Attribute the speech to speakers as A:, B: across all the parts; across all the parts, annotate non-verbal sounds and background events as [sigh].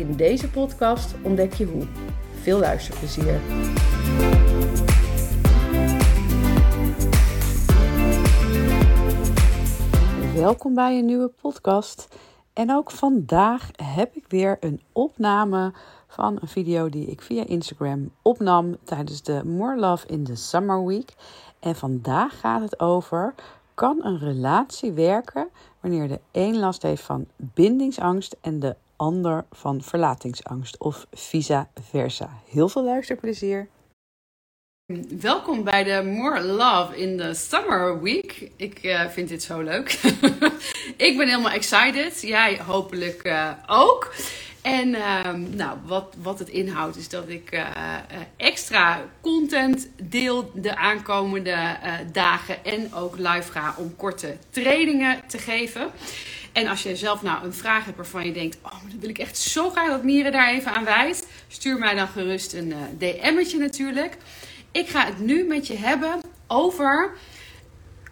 A: In deze podcast ontdek je hoe. Veel luisterplezier. Welkom bij een nieuwe podcast. En ook vandaag heb ik weer een opname van een video die ik via Instagram opnam tijdens de More Love in the Summer Week. En vandaag gaat het over: kan een relatie werken wanneer de een last heeft van bindingsangst en de ander van verlatingsangst of vice versa? Heel veel luisterplezier. Welkom bij de More Love in the Summer Week. Ik uh, vind dit zo leuk. [laughs] ik ben helemaal excited. Jij hopelijk uh, ook. En uh, nou, wat, wat het inhoudt is dat ik uh, extra content deel de aankomende dagen. En ook live ga om korte trainingen te geven. En als je zelf nou een vraag hebt waarvan je denkt: Oh, dan wil ik echt zo graag dat Mieren daar even aan wijst. Stuur mij dan gerust een DM'tje natuurlijk. Ik ga het nu met je hebben over.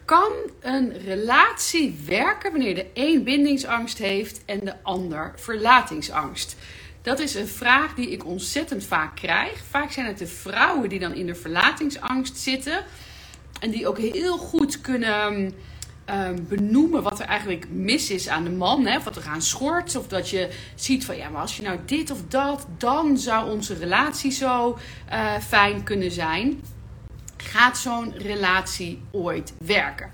A: Kan een relatie werken wanneer de een bindingsangst heeft en de ander verlatingsangst? Dat is een vraag die ik ontzettend vaak krijg. Vaak zijn het de vrouwen die dan in de verlatingsangst zitten. En die ook heel goed kunnen um, benoemen wat er eigenlijk mis is aan de man. Hè? Of wat er aan schort. Of dat je ziet van ja, maar als je nou dit of dat, dan zou onze relatie zo uh, fijn kunnen zijn. Gaat zo'n relatie ooit werken?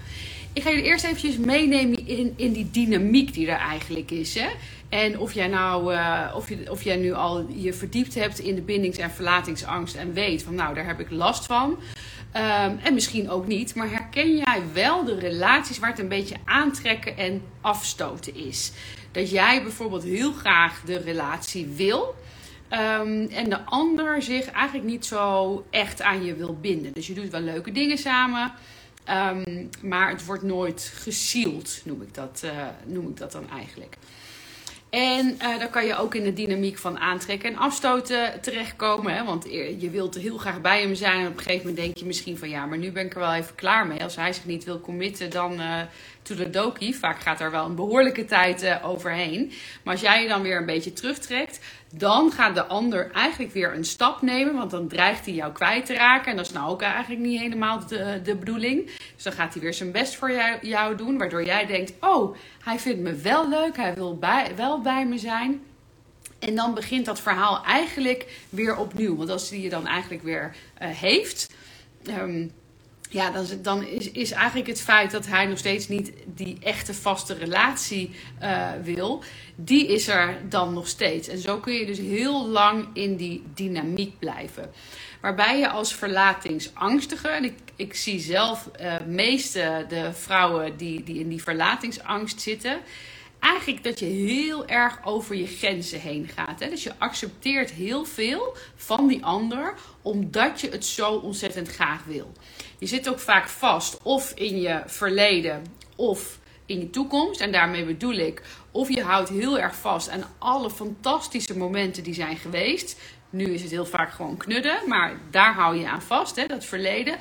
A: Ik ga je eerst eventjes meenemen in, in die dynamiek die er eigenlijk is. Hè? En of jij nou, uh, of, je, of jij nu al je verdiept hebt in de bindings- en verlatingsangst en weet van nou, daar heb ik last van. Um, en misschien ook niet, maar herken jij wel de relaties waar het een beetje aantrekken en afstoten is? Dat jij bijvoorbeeld heel graag de relatie wil. Um, en de ander zich eigenlijk niet zo echt aan je wil binden. Dus je doet wel leuke dingen samen. Um, maar het wordt nooit gesield, noem ik dat, uh, noem ik dat dan eigenlijk. En uh, dan kan je ook in de dynamiek van aantrekken en afstoten terechtkomen. Hè? Want je wilt heel graag bij hem zijn. En op een gegeven moment denk je misschien van ja, maar nu ben ik er wel even klaar mee. Als hij zich niet wil committen, dan uh, to the dokie. Vaak gaat er wel een behoorlijke tijd overheen. Maar als jij je dan weer een beetje terugtrekt, dan gaat de ander eigenlijk weer een stap nemen. Want dan dreigt hij jou kwijt te raken. En dat is nou ook eigenlijk niet helemaal de, de bedoeling. Dus dan gaat hij weer zijn best voor jou, doen. Waardoor jij denkt: oh, hij vindt me wel leuk. Hij wil bij, wel bij me zijn. En dan begint dat verhaal eigenlijk weer opnieuw. Want als hij je dan eigenlijk weer uh, heeft. Um, ja, dan, dan is, is eigenlijk het feit dat hij nog steeds niet die echte vaste relatie uh, wil, die is er dan nog steeds. En zo kun je dus heel lang in die dynamiek blijven. Waarbij je als verlatingsangstige, en ik, ik zie zelf uh, meeste de vrouwen die, die in die verlatingsangst zitten, eigenlijk dat je heel erg over je grenzen heen gaat. Hè? Dus je accepteert heel veel van die ander, omdat je het zo ontzettend graag wil. Je zit ook vaak vast of in je verleden of in je toekomst. En daarmee bedoel ik, of je houdt heel erg vast aan alle fantastische momenten die zijn geweest. Nu is het heel vaak gewoon knudden, maar daar hou je aan vast, hè, dat verleden.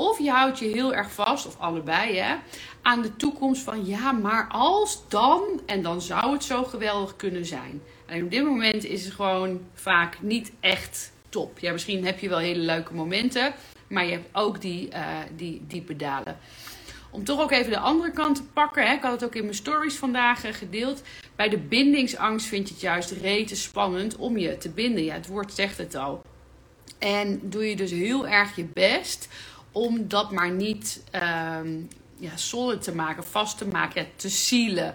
A: Of je houdt je heel erg vast, of allebei, hè, aan de toekomst van ja, maar als dan, en dan zou het zo geweldig kunnen zijn. En op dit moment is het gewoon vaak niet echt top. Ja, misschien heb je wel hele leuke momenten, maar je hebt ook die, uh, die diepe dalen. Om toch ook even de andere kant te pakken. Hè. Ik had het ook in mijn stories vandaag uh, gedeeld. Bij de bindingsangst vind je het juist rete spannend om je te binden. Ja, het woord zegt het al. En doe je dus heel erg je best om dat maar niet um, ja, solid te maken, vast te maken, te zielen.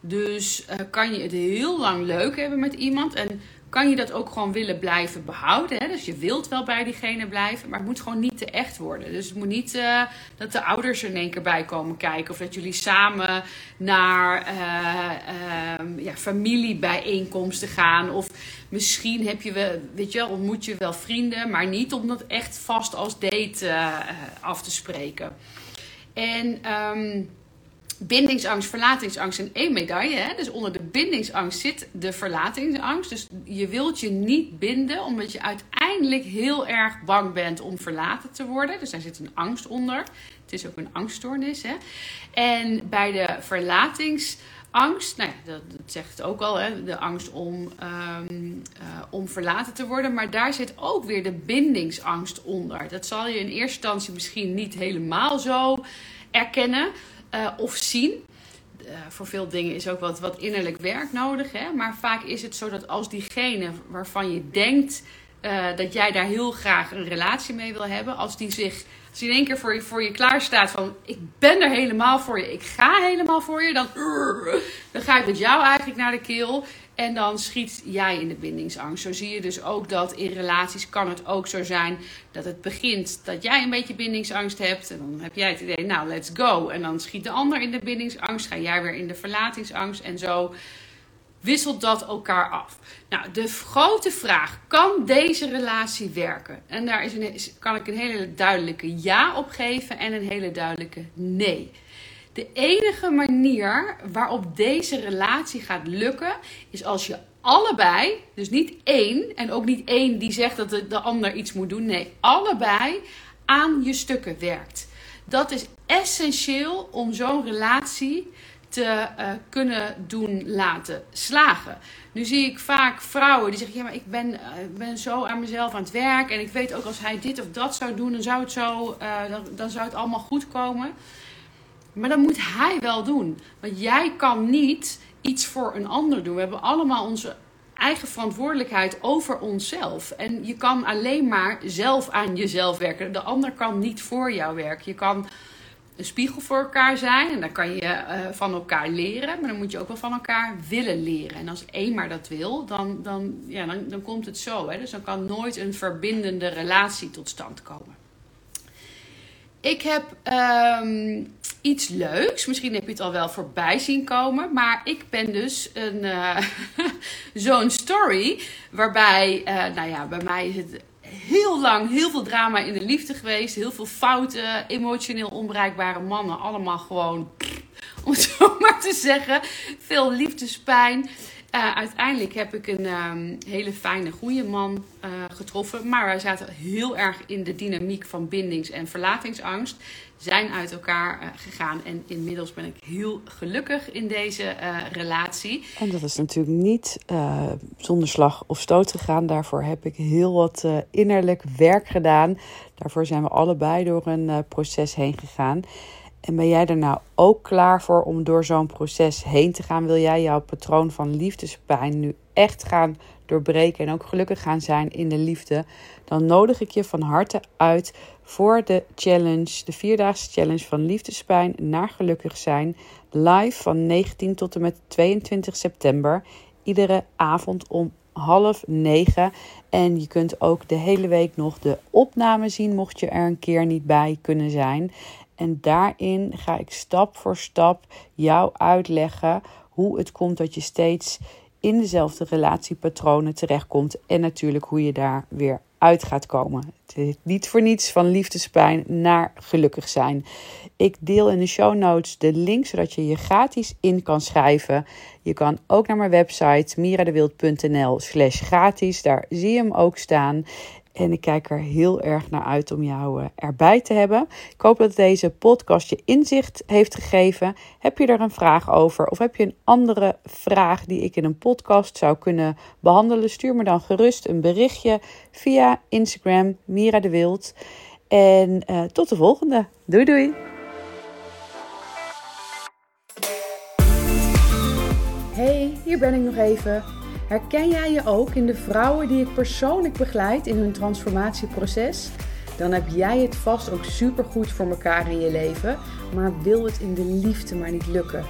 A: Dus uh, kan je het heel lang leuk hebben met iemand en kan je dat ook gewoon willen blijven behouden. Hè? Dus je wilt wel bij diegene blijven, maar het moet gewoon niet te echt worden. Dus het moet niet uh, dat de ouders er in één keer bij komen kijken. Of dat jullie samen naar uh, ja, familiebijeenkomsten gaan. Of misschien heb je wel, weet je, ontmoet je wel vrienden, maar niet om dat echt vast als date uh, af te spreken. En... Um, bindingsangst, verlatingsangst en één medaille. Hè? Dus onder de bindingsangst zit de verlatingsangst. Dus je wilt je niet binden omdat je uiteindelijk heel erg bang bent om verlaten te worden. Dus daar zit een angst onder. Het is ook een angststoornis. Hè? En bij de verlatingsangst, nou ja, dat, zegt het ook al, hè? de angst om, um, om verlaten te worden. Maar daar zit ook weer de bindingsangst onder. Dat zal je in eerste instantie misschien niet helemaal zo erkennen. Eh, of zien. Uh, voor veel dingen is ook wat, wat innerlijk werk nodig. Hè? Maar vaak is het zo dat als diegene waarvan je denkt uh, dat jij daar heel graag een relatie mee wil hebben, als die zich als die in één keer voor je, voor je klaar staat van ik ben er helemaal voor je, ik ga helemaal voor je, dan, dan ga ik met jou eigenlijk naar de keel. En dan schiet jij in de bindingsangst. Zo zie je dus ook dat in relaties kan het ook zo zijn dat het begint dat jij een beetje bindingsangst hebt. En dan heb jij het idee, nou let's go. En dan schiet de ander in de bindingsangst, ga jij weer in de verlatingsangst. En zo wisselt dat elkaar af. Nou, de grote vraag, kan deze relatie werken? En daar is een, kan ik een hele duidelijke ja op geven en een hele duidelijke nee. De enige manier waarop deze relatie gaat lukken is als je allebei, dus niet één en ook niet één die zegt dat de, de ander iets moet doen, nee, allebei aan je stukken werkt. Dat is essentieel om zo'n relatie te uh, kunnen doen laten slagen. Nu zie ik vaak vrouwen die zeggen: Ja, maar ik ben, uh, ben zo aan mezelf aan het werk. En ik weet ook als hij dit of dat zou doen, dan zou het, zo, uh, dan, dan zou het allemaal goed komen. Maar dat moet hij wel doen. Want jij kan niet iets voor een ander doen. We hebben allemaal onze eigen verantwoordelijkheid over onszelf. En je kan alleen maar zelf aan jezelf werken. De ander kan niet voor jou werken. Je kan een spiegel voor elkaar zijn en dan kan je uh, van elkaar leren, maar dan moet je ook wel van elkaar willen leren. En als één maar dat wil, dan, dan, ja, dan, dan komt het zo. Hè? Dus dan kan nooit een verbindende relatie tot stand komen. Ik heb um, iets leuks. Misschien heb je het al wel voorbij zien komen. Maar ik ben dus een uh, [laughs] zo'n story. Waarbij, uh, nou ja, bij mij is het heel lang heel veel drama in de liefde geweest. Heel veel fouten, emotioneel onbereikbare mannen. Allemaal gewoon, om het [laughs] zo maar te zeggen. Veel liefdespijn. Uh, uiteindelijk heb ik een um, hele fijne, goede man uh, getroffen. Maar wij zaten heel erg in de dynamiek van bindings- en verlatingsangst. Zijn uit elkaar uh, gegaan. En inmiddels ben ik heel gelukkig in deze relatie.
B: En dat is natuurlijk niet zonder slag of stoot gegaan. Daarvoor heb ik heel wat innerlijk werk gedaan. Daarvoor zijn we allebei door een proces heen gegaan. En ben jij er nou ook klaar voor om door zo'n proces heen te gaan? Wil jij jouw patroon van liefdespijn nu echt gaan doorbreken en ook gelukkig gaan zijn in de liefde? Dan nodig ik je van harte uit voor de challenge, de vierdaagse challenge van liefdespijn naar gelukkig zijn. Live van 19 tot en met 22 september. Iedere avond om half negen. En je kunt ook de hele week nog de opname zien, mocht je er een keer niet bij kunnen zijn. En daarin ga ik stap voor stap jou uitleggen hoe het komt dat je steeds in dezelfde relatiepatronen terechtkomt. En natuurlijk hoe je daar weer uit gaat komen. Het is niet voor niets van liefdespijn naar gelukkig zijn. Ik deel in de show notes de link zodat je je gratis in kan schrijven. Je kan ook naar mijn website miradewild.nl slash gratis. Daar zie je hem ook staan. En ik kijk er heel erg naar uit om jou eh, erbij te hebben. Ik hoop dat deze podcast je inzicht heeft gegeven. Heb je er een vraag over of heb je een andere vraag die ik in een podcast zou kunnen behandelen? Stuur me dan gerust een berichtje via Instagram Mira de Wild. En uh, tot de volgende. Doei doei.
A: Hey, hier ben ik nog even. Herken jij je ook in de vrouwen die ik persoonlijk begeleid in hun transformatieproces? Dan heb jij het vast ook supergoed voor elkaar in je leven, maar wil het in de liefde maar niet lukken.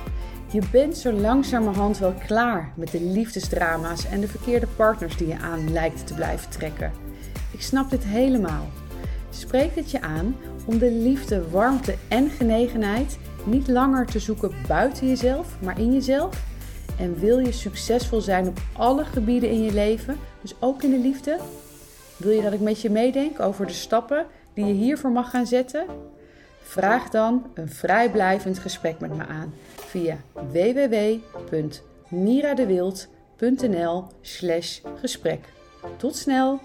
A: Je bent zo langzamerhand wel klaar met de liefdesdrama's en de verkeerde partners die je aan lijkt te blijven trekken. Ik snap dit helemaal. Spreek het je aan om de liefde, warmte en genegenheid niet langer te zoeken buiten jezelf, maar in jezelf? En wil je succesvol zijn op alle gebieden in je leven, dus ook in de liefde? Wil je dat ik met je meedenk over de stappen die je hiervoor mag gaan zetten? Vraag dan een vrijblijvend gesprek met me aan via www.miradewild.nl/gesprek. Tot snel!